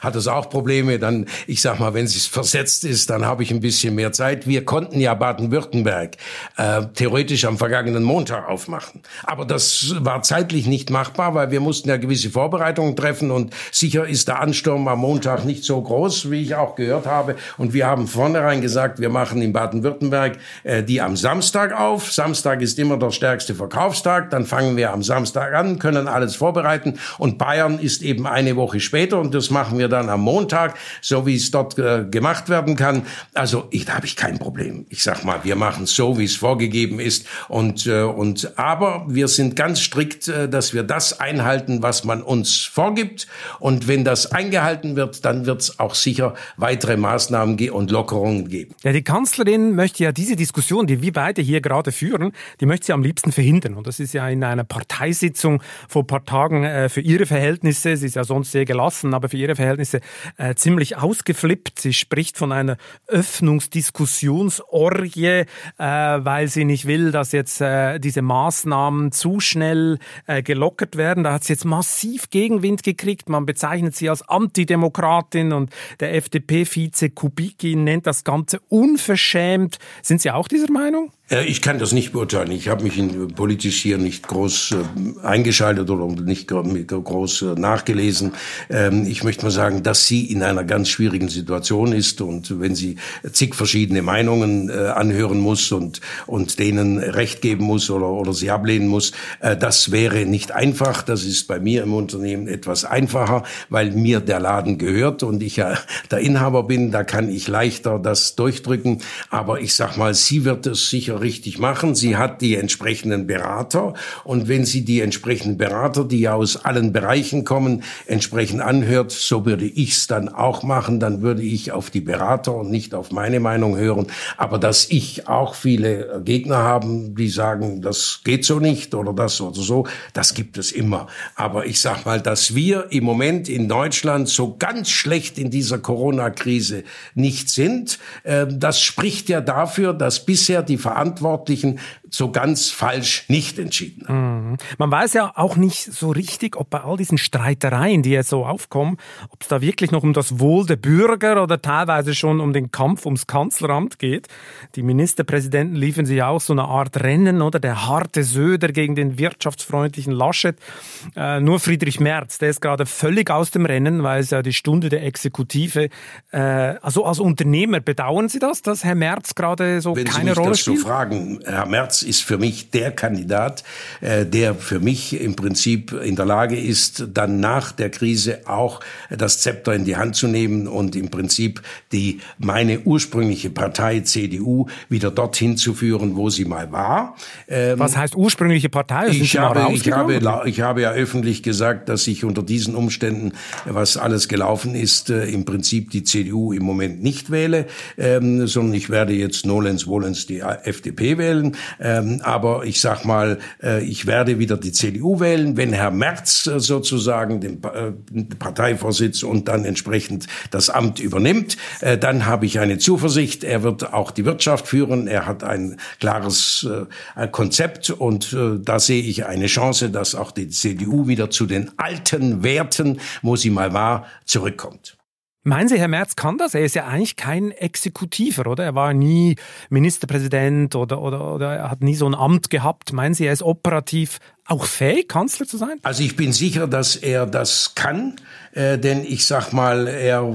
hat das auch Probleme, dann, ich sag mal, wenn es versetzt ist, dann habe ich ein bisschen mehr Zeit. Wir konnten ja Baden-Württemberg äh, theoretisch am vergangenen Montag aufmachen. Aber das war zeitlich nicht machbar, weil wir mussten ja gewisse Vorbereitungen treffen und sicher ist der Ansturm am Montag nicht so groß, wie ich auch gehört habe. Und wir haben vornherein gesagt, wir machen in Baden-Württemberg äh, die am Samstag auf. Samstag ist immer der stärkste Verkaufstag. Dann fangen wir am Samstag an, können alles vorbereiten. Und Bayern ist eben eine Woche später und das machen wir dann am Montag, so wie es dort äh, gemacht werden kann. Also ich, da habe ich kein Problem. Ich sag mal, wir machen so, wie es vorgegeben ist. Und, äh, und aber wir sind ganz strikt, äh, dass wir das einhalten, was man uns vorgibt. Und wenn das eingehalten wird, dann wird es auch sicher weitere Maßnahmen und Lockerungen geben. Ja, die Kanzlerin möchte ja diese Diskussion, die wir beide hier gerade führen, die möchte sie am liebsten verhindern. Und das ist ja in einer Parteisitzung vor ein paar Tagen äh, für ihre Verhältnisse, sie ist ja sonst sehr gelassen, aber für ihre Verhältnisse äh, ziemlich ausgeflippt. Sie spricht von einer Öffnungsdiskussionsorgie, äh, weil sie nicht will, dass jetzt äh, diese Maßnahmen zu schnell äh, gelockert werden. Da hat sie jetzt massiv Gegenwind gekriegt. Man bezeichnet sie als Antidemokratin und der FDP-Vize Kubicki nennt das Ganze unverschämt. Sind Sie auch dieser Meinung? Äh, ich kann das nicht beurteilen. Ich habe mich in, politisch hier nicht groß äh, eingeschaltet oder nicht groß äh, nachgelesen. Ähm, ich möchte mal sagen, dass sie in einer ganz schwierigen Situation ist und wenn sie zig verschiedene Meinungen äh, anhören muss und, und denen Recht geben muss oder, oder sie ablehnen muss, äh, das wäre nicht einfach. Das ist bei mir im Unternehmen etwas einfacher, weil mir der Laden gehört und ich ja der Inhaber bin. Da kann ich leichter das durchdrücken. Aber ich sag mal, sie wird es sicher richtig machen. Sie hat die entsprechenden Berater und wenn sie die entsprechenden Berater, die ja aus allen Bereichen kommen, entsprechend anhört, so würde ich es dann auch machen. Dann würde ich auf die Berater und nicht auf meine Meinung hören. Aber dass ich auch viele Gegner haben, die sagen, das geht so nicht oder das oder so, das gibt es immer. Aber ich sag mal, dass wir im Moment in Deutschland so ganz schlecht in dieser Corona-Krise nicht sind, äh, das spricht ja dafür, dass bisher die Verantwortung Verantwortlichen so ganz falsch nicht entschieden haben. Mhm. Man weiß ja auch nicht so richtig, ob bei all diesen Streitereien, die jetzt so aufkommen, ob es da wirklich noch um das Wohl der Bürger oder teilweise schon um den Kampf ums Kanzleramt geht. Die Ministerpräsidenten liefern sich auch so eine Art Rennen, oder? Der harte Söder gegen den wirtschaftsfreundlichen Laschet. Äh, nur Friedrich Merz, der ist gerade völlig aus dem Rennen, weil es ja die Stunde der Exekutive. Äh, also als Unternehmer bedauern Sie das, dass Herr Merz gerade so Wenn keine Rolle spielt? So fragen, Herr Merz ist für mich der Kandidat, äh, der für mich im Prinzip in der Lage ist, dann nach der Krise auch das Zepter in die Hand zu nehmen und im Prinzip die meine ursprüngliche Partei CDU wieder dorthin zu führen, wo sie mal war. Ähm, Was heißt ursprüngliche Partei? Ich habe, ich, habe, ich habe ja öffentlich gesagt, dass ich unter diesen Umständen, was alles gelaufen ist, äh, im Prinzip die CDU im Moment nicht wähle, ähm, sondern ich werde jetzt nolens wohlens die FDP wählen. Ähm, aber ich sag mal, äh, ich werde wieder die CDU wählen, wenn Herr Merz äh, sozusagen den äh, Parteivorsitz und dann entsprechend das Amt übernimmt, äh, dann habe ich eine Zuversicht. Er wird auch die Wirtschaft führen. Er hat ein klares äh, Konzept und äh, da sehe ich eine Chance, dass auch die CDU wieder zu den alten Werten, wo sie mal war, zurückkommt. Meinen Sie, Herr Merz kann das? Er ist ja eigentlich kein Exekutiver, oder? Er war nie Ministerpräsident oder, oder, oder er hat nie so ein Amt gehabt. Meinen Sie, er ist operativ auch fähig, Kanzler zu sein? Also ich bin sicher, dass er das kann, äh, denn ich sag mal, er,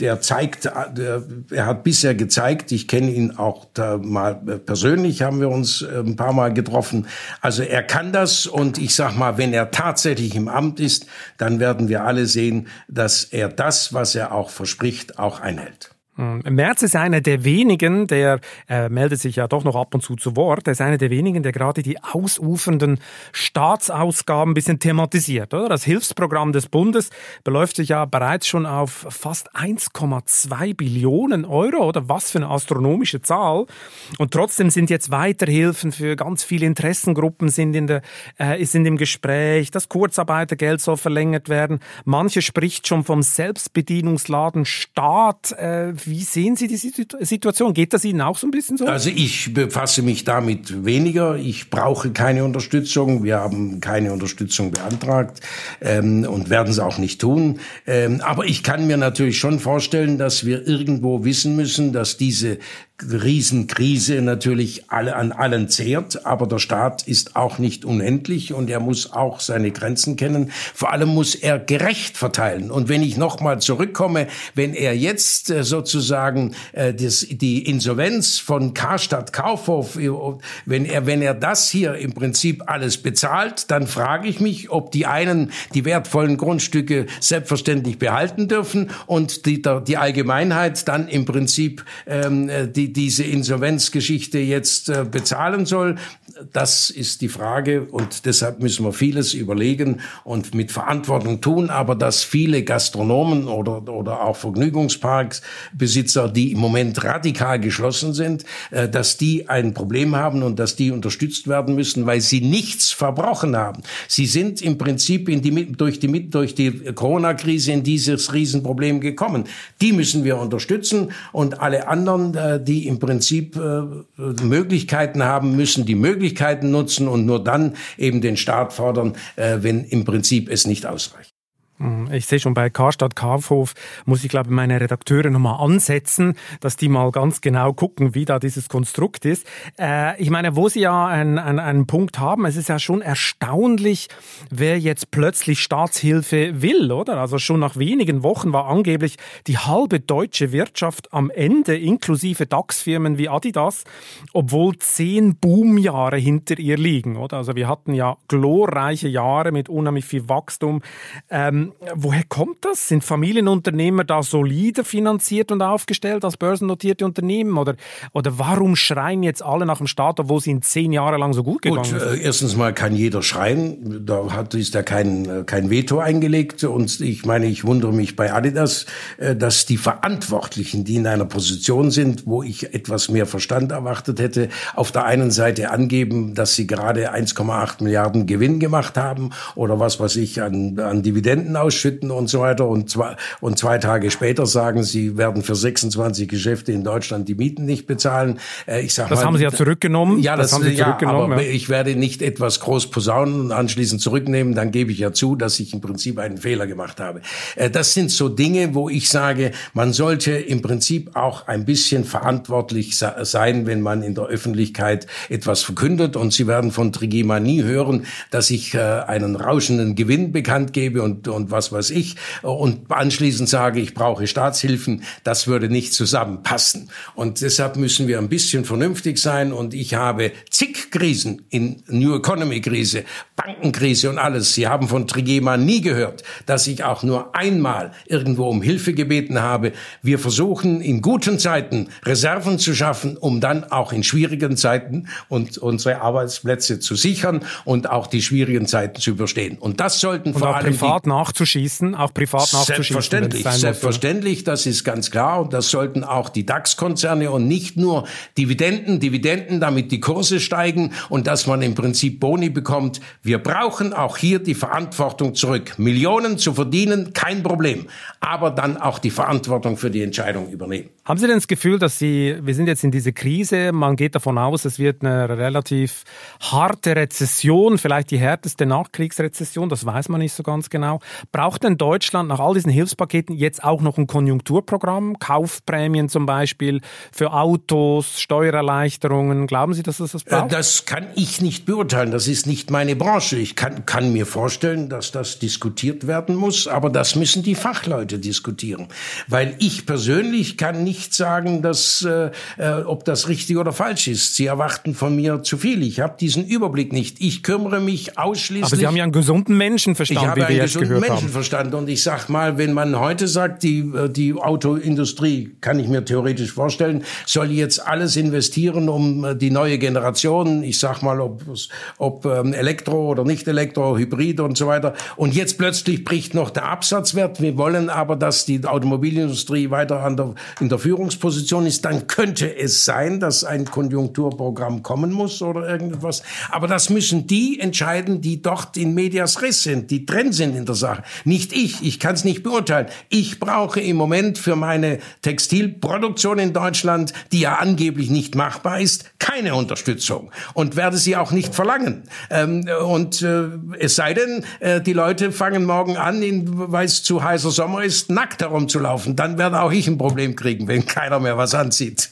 er zeigt, er, er hat bisher gezeigt, ich kenne ihn auch mal persönlich, haben wir uns äh, ein paar Mal getroffen. Also er kann das und ich sag mal, wenn er tatsächlich im Amt ist, dann werden wir alle sehen, dass er das, was er auch verspricht, auch einhält. Hm. Merz ist einer der wenigen, der äh, meldet sich ja doch noch ab und zu zu Wort, er ist einer der wenigen, der gerade die ausufernden Staatsausgaben ein bisschen thematisiert. Oder? Das Hilfsprogramm des Bundes beläuft sich ja bereits schon auf fast 1,2 Billionen Euro. Oder was für eine astronomische Zahl. Und trotzdem sind jetzt Weiterhilfen für ganz viele Interessengruppen sind, in der, äh, sind im Gespräch. Das Kurzarbeitergeld soll verlängert werden. Manche spricht schon vom Selbstbedienungsladen Staat. Äh, wie sehen Sie die Situation? Geht das Ihnen auch so ein bisschen so? Also ich befasse mich damit weniger. Ich brauche keine Unterstützung. Wir haben keine Unterstützung beantragt ähm, und werden es auch nicht tun. Ähm, aber ich kann mir natürlich schon vorstellen, dass wir irgendwo wissen müssen, dass diese Riesenkrise natürlich alle an allen zehrt, aber der Staat ist auch nicht unendlich und er muss auch seine Grenzen kennen. Vor allem muss er gerecht verteilen. Und wenn ich nochmal zurückkomme, wenn er jetzt äh, sozusagen äh, das, die Insolvenz von Karstadt Kaufhof, äh, wenn er wenn er das hier im Prinzip alles bezahlt, dann frage ich mich, ob die einen die wertvollen Grundstücke selbstverständlich behalten dürfen und die, die Allgemeinheit dann im Prinzip ähm, die diese Insolvenzgeschichte jetzt äh, bezahlen soll. Das ist die Frage und deshalb müssen wir vieles überlegen und mit Verantwortung tun. Aber dass viele Gastronomen oder, oder auch Vergnügungsparksbesitzer, die im Moment radikal geschlossen sind, äh, dass die ein Problem haben und dass die unterstützt werden müssen, weil sie nichts verbrochen haben. Sie sind im Prinzip in die, durch die, durch die Corona-Krise in dieses Riesenproblem gekommen. Die müssen wir unterstützen und alle anderen, äh, die im Prinzip äh, Möglichkeiten haben, müssen die Möglichkeiten nutzen und nur dann eben den Staat fordern, äh, wenn im Prinzip es nicht ausreicht. Mhm. Ich sehe schon bei Karstadt Kaufhof muss ich glaube meine Redakteure nochmal ansetzen, dass die mal ganz genau gucken, wie da dieses Konstrukt ist. Äh, ich meine, wo Sie ja einen, einen, einen Punkt haben, es ist ja schon erstaunlich, wer jetzt plötzlich Staatshilfe will, oder? Also schon nach wenigen Wochen war angeblich die halbe deutsche Wirtschaft am Ende, inklusive DAX-Firmen wie Adidas, obwohl zehn Boomjahre hinter ihr liegen, oder? Also wir hatten ja glorreiche Jahre mit unheimlich viel Wachstum. Ähm, woher kommt das? Sind Familienunternehmer da solider finanziert und aufgestellt als börsennotierte Unternehmen? Oder, oder warum schreien jetzt alle nach dem Staat, obwohl sie in zehn Jahre lang so gut gegangen gut, äh, erstens mal kann jeder schreien. Da hat, ist ja kein, äh, kein Veto eingelegt. Und ich meine, ich wundere mich bei Adidas, äh, dass die Verantwortlichen, die in einer Position sind, wo ich etwas mehr Verstand erwartet hätte, auf der einen Seite angeben, dass sie gerade 1,8 Milliarden Gewinn gemacht haben oder was weiß ich an, an Dividenden ausschütten und so weiter und zwei, und zwei Tage später sagen, sie werden für 26 Geschäfte in Deutschland die Mieten nicht bezahlen. Äh, ich sag das mal, haben sie ja zurückgenommen. Ja, das, das haben sie zurückgenommen. aber ja. ich werde nicht etwas groß posaunen und anschließend zurücknehmen. Dann gebe ich ja zu, dass ich im Prinzip einen Fehler gemacht habe. Äh, das sind so Dinge, wo ich sage, man sollte im Prinzip auch ein bisschen verantwortlich sein, wenn man in der Öffentlichkeit etwas verkündet. Und Sie werden von Trigema nie hören, dass ich äh, einen rauschenden Gewinn bekannt gebe und, und was weiß ich. Und anschließend sage, ich brauche Staatshilfen, das würde nicht zusammenpassen. Und deshalb müssen wir ein bisschen vernünftig sein. Und ich habe zig Krisen in New Economy Krise, Bankenkrise und alles. Sie haben von Trigema nie gehört, dass ich auch nur einmal irgendwo um Hilfe gebeten habe. Wir versuchen in guten Zeiten Reserven zu schaffen, um dann auch in schwierigen Zeiten und unsere Arbeitsplätze zu sichern und auch die schwierigen Zeiten zu überstehen. Und das sollten und vor allem privat nach nachzuschießen, auch privat nachzuschießen. Selbstverständlich, selbstverständlich, das ist ganz klar und das sollten auch die DAX-Konzerne und nicht nur Dividenden, Dividenden, damit die Kurse steigen und dass man im Prinzip Boni bekommt. Wir brauchen auch hier die Verantwortung zurück. Millionen zu verdienen, kein Problem, aber dann auch die Verantwortung für die Entscheidung übernehmen. Haben Sie denn das Gefühl, dass Sie, wir sind jetzt in dieser Krise, man geht davon aus, es wird eine relativ harte Rezession, vielleicht die härteste Nachkriegsrezession, das weiß man nicht so ganz genau. Braucht Braucht denn Deutschland nach all diesen Hilfspaketen jetzt auch noch ein Konjunkturprogramm, Kaufprämien zum Beispiel für Autos, Steuererleichterungen? Glauben Sie, dass das das braucht? Das kann ich nicht beurteilen. Das ist nicht meine Branche. Ich kann, kann mir vorstellen, dass das diskutiert werden muss, aber das müssen die Fachleute diskutieren. Weil ich persönlich kann nicht sagen, dass, äh, äh ob das richtig oder falsch ist. Sie erwarten von mir zu viel. Ich habe diesen Überblick nicht. Ich kümmere mich ausschließlich. Aber Sie haben ja einen gesunden Menschenverstand, ich habe wie wir einen gesunden Menschenverstand. Und ich sag mal, wenn man heute sagt, die, äh, die Autoindustrie, kann ich mir theoretisch vorstellen, soll jetzt alles investieren, um äh, die neue Generation, ich sag mal, ob, ob ähm, Oder nicht Elektro, Hybrid und so weiter. Und jetzt plötzlich bricht noch der Absatzwert. Wir wollen aber, dass die Automobilindustrie weiter an der, in der Führungsposition ist. Dann könnte es sein, dass ein Konjunkturprogramm kommen muss oder irgendwas. Aber das müssen die entscheiden, die dort in Medias Res sind, die drin sind in der Sache. Nicht ich. Ich kann es nicht beurteilen. Ich brauche im Moment für meine Textilproduktion in Deutschland, die ja angeblich nicht machbar ist, keine Unterstützung und werde sie auch nicht verlangen. Ähm, und äh, es sei denn, äh, die Leute fangen morgen an, weil es zu heißer Sommer ist, nackt herumzulaufen. Dann werde auch ich ein Problem kriegen, wenn keiner mehr was anzieht.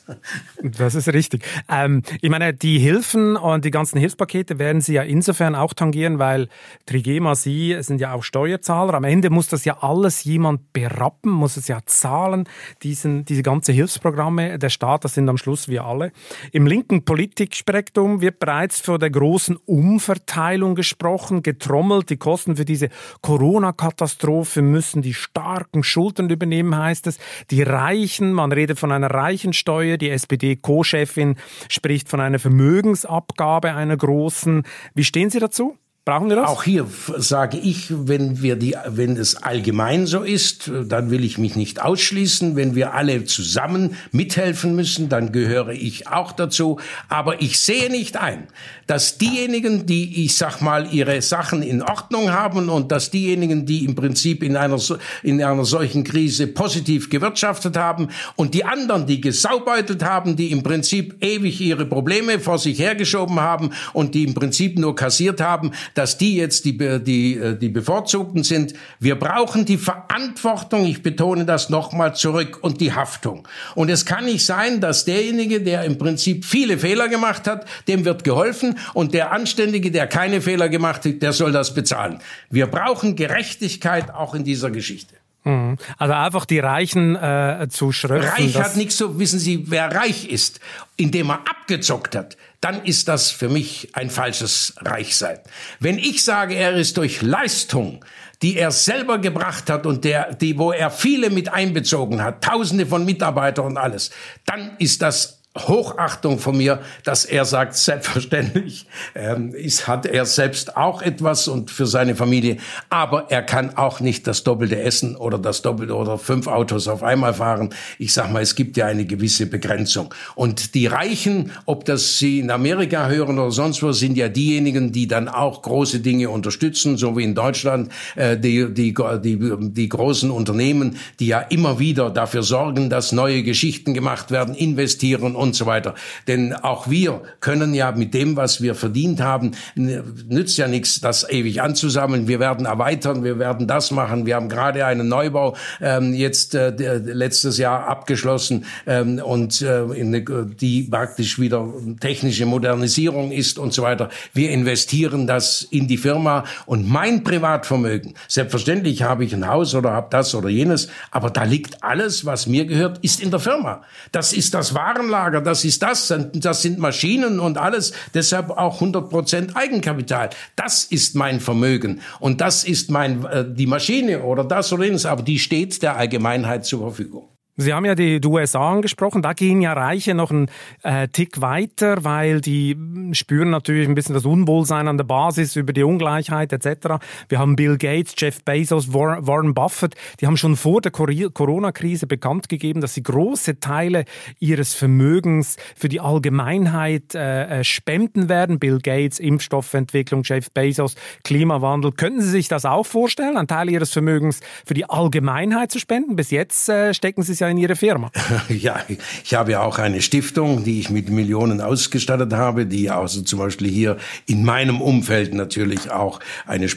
Das ist richtig. Ähm, ich meine, die Hilfen und die ganzen Hilfspakete werden Sie ja insofern auch tangieren, weil Trigema, Sie sind ja auch Steuerzahler. Am Ende muss das ja alles jemand berappen, muss es ja zahlen, diesen, diese ganze Hilfsprogramme. Der Staat, das sind am Schluss wir alle. Im linken Politikspektrum wird bereits vor der großen Umverteilung gesprochen, getrommelt. Die Kosten für diese Corona-Katastrophe müssen die starken Schultern übernehmen, heißt es. Die Reichen, man redet von einer Reichensteuer. Die SPD-Co-Chefin spricht von einer Vermögensabgabe einer großen. Wie stehen Sie dazu? Brauchen wir das? Auch hier sage ich, wenn wir die, wenn es allgemein so ist, dann will ich mich nicht ausschließen. Wenn wir alle zusammen mithelfen müssen, dann gehöre ich auch dazu. Aber ich sehe nicht ein, dass diejenigen, die, ich sag mal, ihre Sachen in Ordnung haben und dass diejenigen, die im Prinzip in einer, in einer solchen Krise positiv gewirtschaftet haben und die anderen, die gesaubeutelt haben, die im Prinzip ewig ihre Probleme vor sich hergeschoben haben und die im Prinzip nur kassiert haben, dass die jetzt die, die, äh, die Bevorzugten sind. Wir brauchen die Verantwortung, ich betone das nochmal zurück, und die Haftung. Und es kann nicht sein, dass derjenige, der im Prinzip viele Fehler gemacht hat, dem wird geholfen und der Anständige, der keine Fehler gemacht hat, der soll das bezahlen. Wir brauchen Gerechtigkeit auch in dieser Geschichte. Mhm. Also einfach die Reichen äh, zu schröpfen. Reich hat nichts so, wissen Sie, wer reich ist, indem er abgezockt hat, dann ist das für mich ein falsches Reichsein. Wenn ich sage, er ist durch Leistung, die er selber gebracht hat und der, die, wo er viele mit einbezogen hat, Tausende von Mitarbeitern und alles, dann ist das Hochachtung von mir, dass er sagt, selbstverständlich ähm, ist, hat er selbst auch etwas und für seine Familie, aber er kann auch nicht das Doppelte essen oder das Doppelte oder fünf Autos auf einmal fahren. Ich sag mal, es gibt ja eine gewisse Begrenzung. Und die Reichen, ob das sie in Amerika hören oder sonst wo, sind ja diejenigen, die dann auch große Dinge unterstützen, so wie in Deutschland äh, die, die, die, die großen Unternehmen, die ja immer wieder dafür sorgen, dass neue Geschichten gemacht werden, investieren und so weiter. Denn auch wir können ja mit dem, was wir verdient haben, nützt ja nichts, das ewig anzusammeln. Wir werden erweitern, wir werden das machen. Wir haben gerade einen Neubau ähm, jetzt äh, letztes Jahr abgeschlossen ähm, und äh, in, die praktisch wieder technische Modernisierung ist und so weiter. Wir investieren das in die Firma und mein Privatvermögen. Selbstverständlich habe ich ein Haus oder habe das oder jenes, aber da liegt alles, was mir gehört, ist in der Firma. Das ist das Warenlager Lager, das ist das, das sind Maschinen und alles, deshalb auch 100 Prozent Eigenkapital. Das ist mein Vermögen und das ist mein, äh, die Maschine oder das oder jenes, aber die steht der Allgemeinheit zur Verfügung. Sie haben ja die, USA angesprochen. Da gehen ja Reiche noch einen äh, Tick weiter, weil die spüren natürlich ein bisschen das Unwohlsein an der Basis über die Ungleichheit etc. Wir haben Bill Gates, Jeff Bezos, Warren Buffett. Die haben schon vor der Corona-Krise bekannt gegeben, dass sie große Teile ihres Vermögens für die Allgemeinheit äh, äh, spenden werden. Bill Gates, Impfstoffentwicklung, Jeff Bezos, Klimawandel. Könnten Sie sich das auch vorstellen, einen Teil Ihres Vermögens für die Allgemeinheit zu spenden? Bis jetzt äh, stecken Sie es ja ja in Ihre Firma. Ja, ich habe ja auch eine Stiftung, die ich mit Millionen ausgestattet habe, die also zum Beispiel hier in meinem Umfeld natürlich auch eine,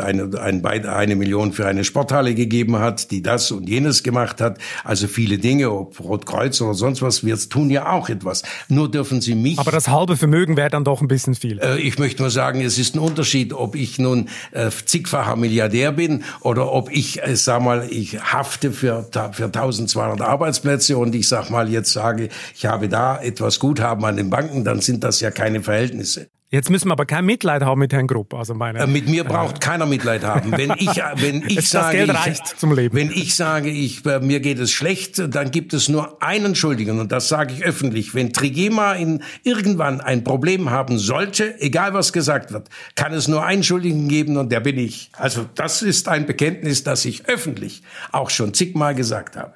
eine, eine, eine Million für eine Sporthalle gegeben hat, die das und jenes gemacht hat. Also viele Dinge, ob Rotkreuz oder sonst was, wir tun ja auch etwas. Nur dürfen Sie mich. Aber das halbe Vermögen wäre dann doch ein bisschen viel. Äh, ich möchte nur sagen, es ist ein Unterschied, ob ich nun äh, zigfacher Milliardär bin oder ob ich, äh, sag mal, ich hafte für, für 1200 Arbeitsplätze und ich sag mal jetzt sage, ich habe da etwas Guthaben an den Banken, dann sind das ja keine Verhältnisse. Jetzt müssen wir aber kein Mitleid haben mit Herrn Grupp. Also meine, äh, mit mir braucht äh, keiner Mitleid haben. Wenn ich, wenn ich sage, ich, wenn ich sage, ich, äh, mir geht es schlecht, dann gibt es nur einen Schuldigen und das sage ich öffentlich. Wenn Trigema in irgendwann ein Problem haben sollte, egal was gesagt wird, kann es nur einen Schuldigen geben und der bin ich. Also das ist ein Bekenntnis, das ich öffentlich auch schon zigmal gesagt habe.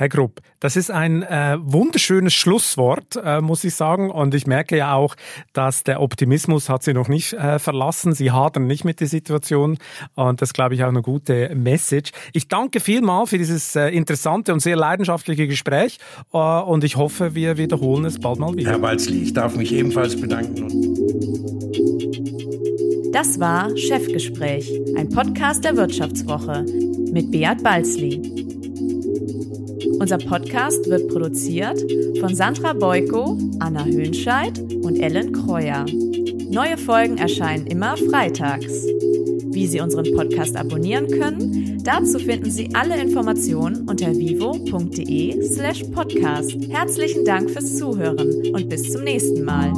Herr Grupp, das ist ein äh, wunderschönes Schlusswort, äh, muss ich sagen. Und ich merke ja auch, dass der Optimismus hat Sie noch nicht äh, verlassen. Sie hadern nicht mit der Situation. Und das, glaube ich, auch eine gute Message. Ich danke vielmal für dieses äh, interessante und sehr leidenschaftliche Gespräch. Äh, und ich hoffe, wir wiederholen es bald mal wieder. Herr Walzli, ich darf mich ebenfalls bedanken. Das war Chefgespräch, ein Podcast der Wirtschaftswoche mit Beat Balzli. Unser Podcast wird produziert von Sandra Beuko, Anna Höhnscheid und Ellen Kreuer. Neue Folgen erscheinen immer freitags. Wie Sie unseren Podcast abonnieren können, dazu finden Sie alle Informationen unter vivo.de slash podcast. Herzlichen Dank fürs Zuhören und bis zum nächsten Mal.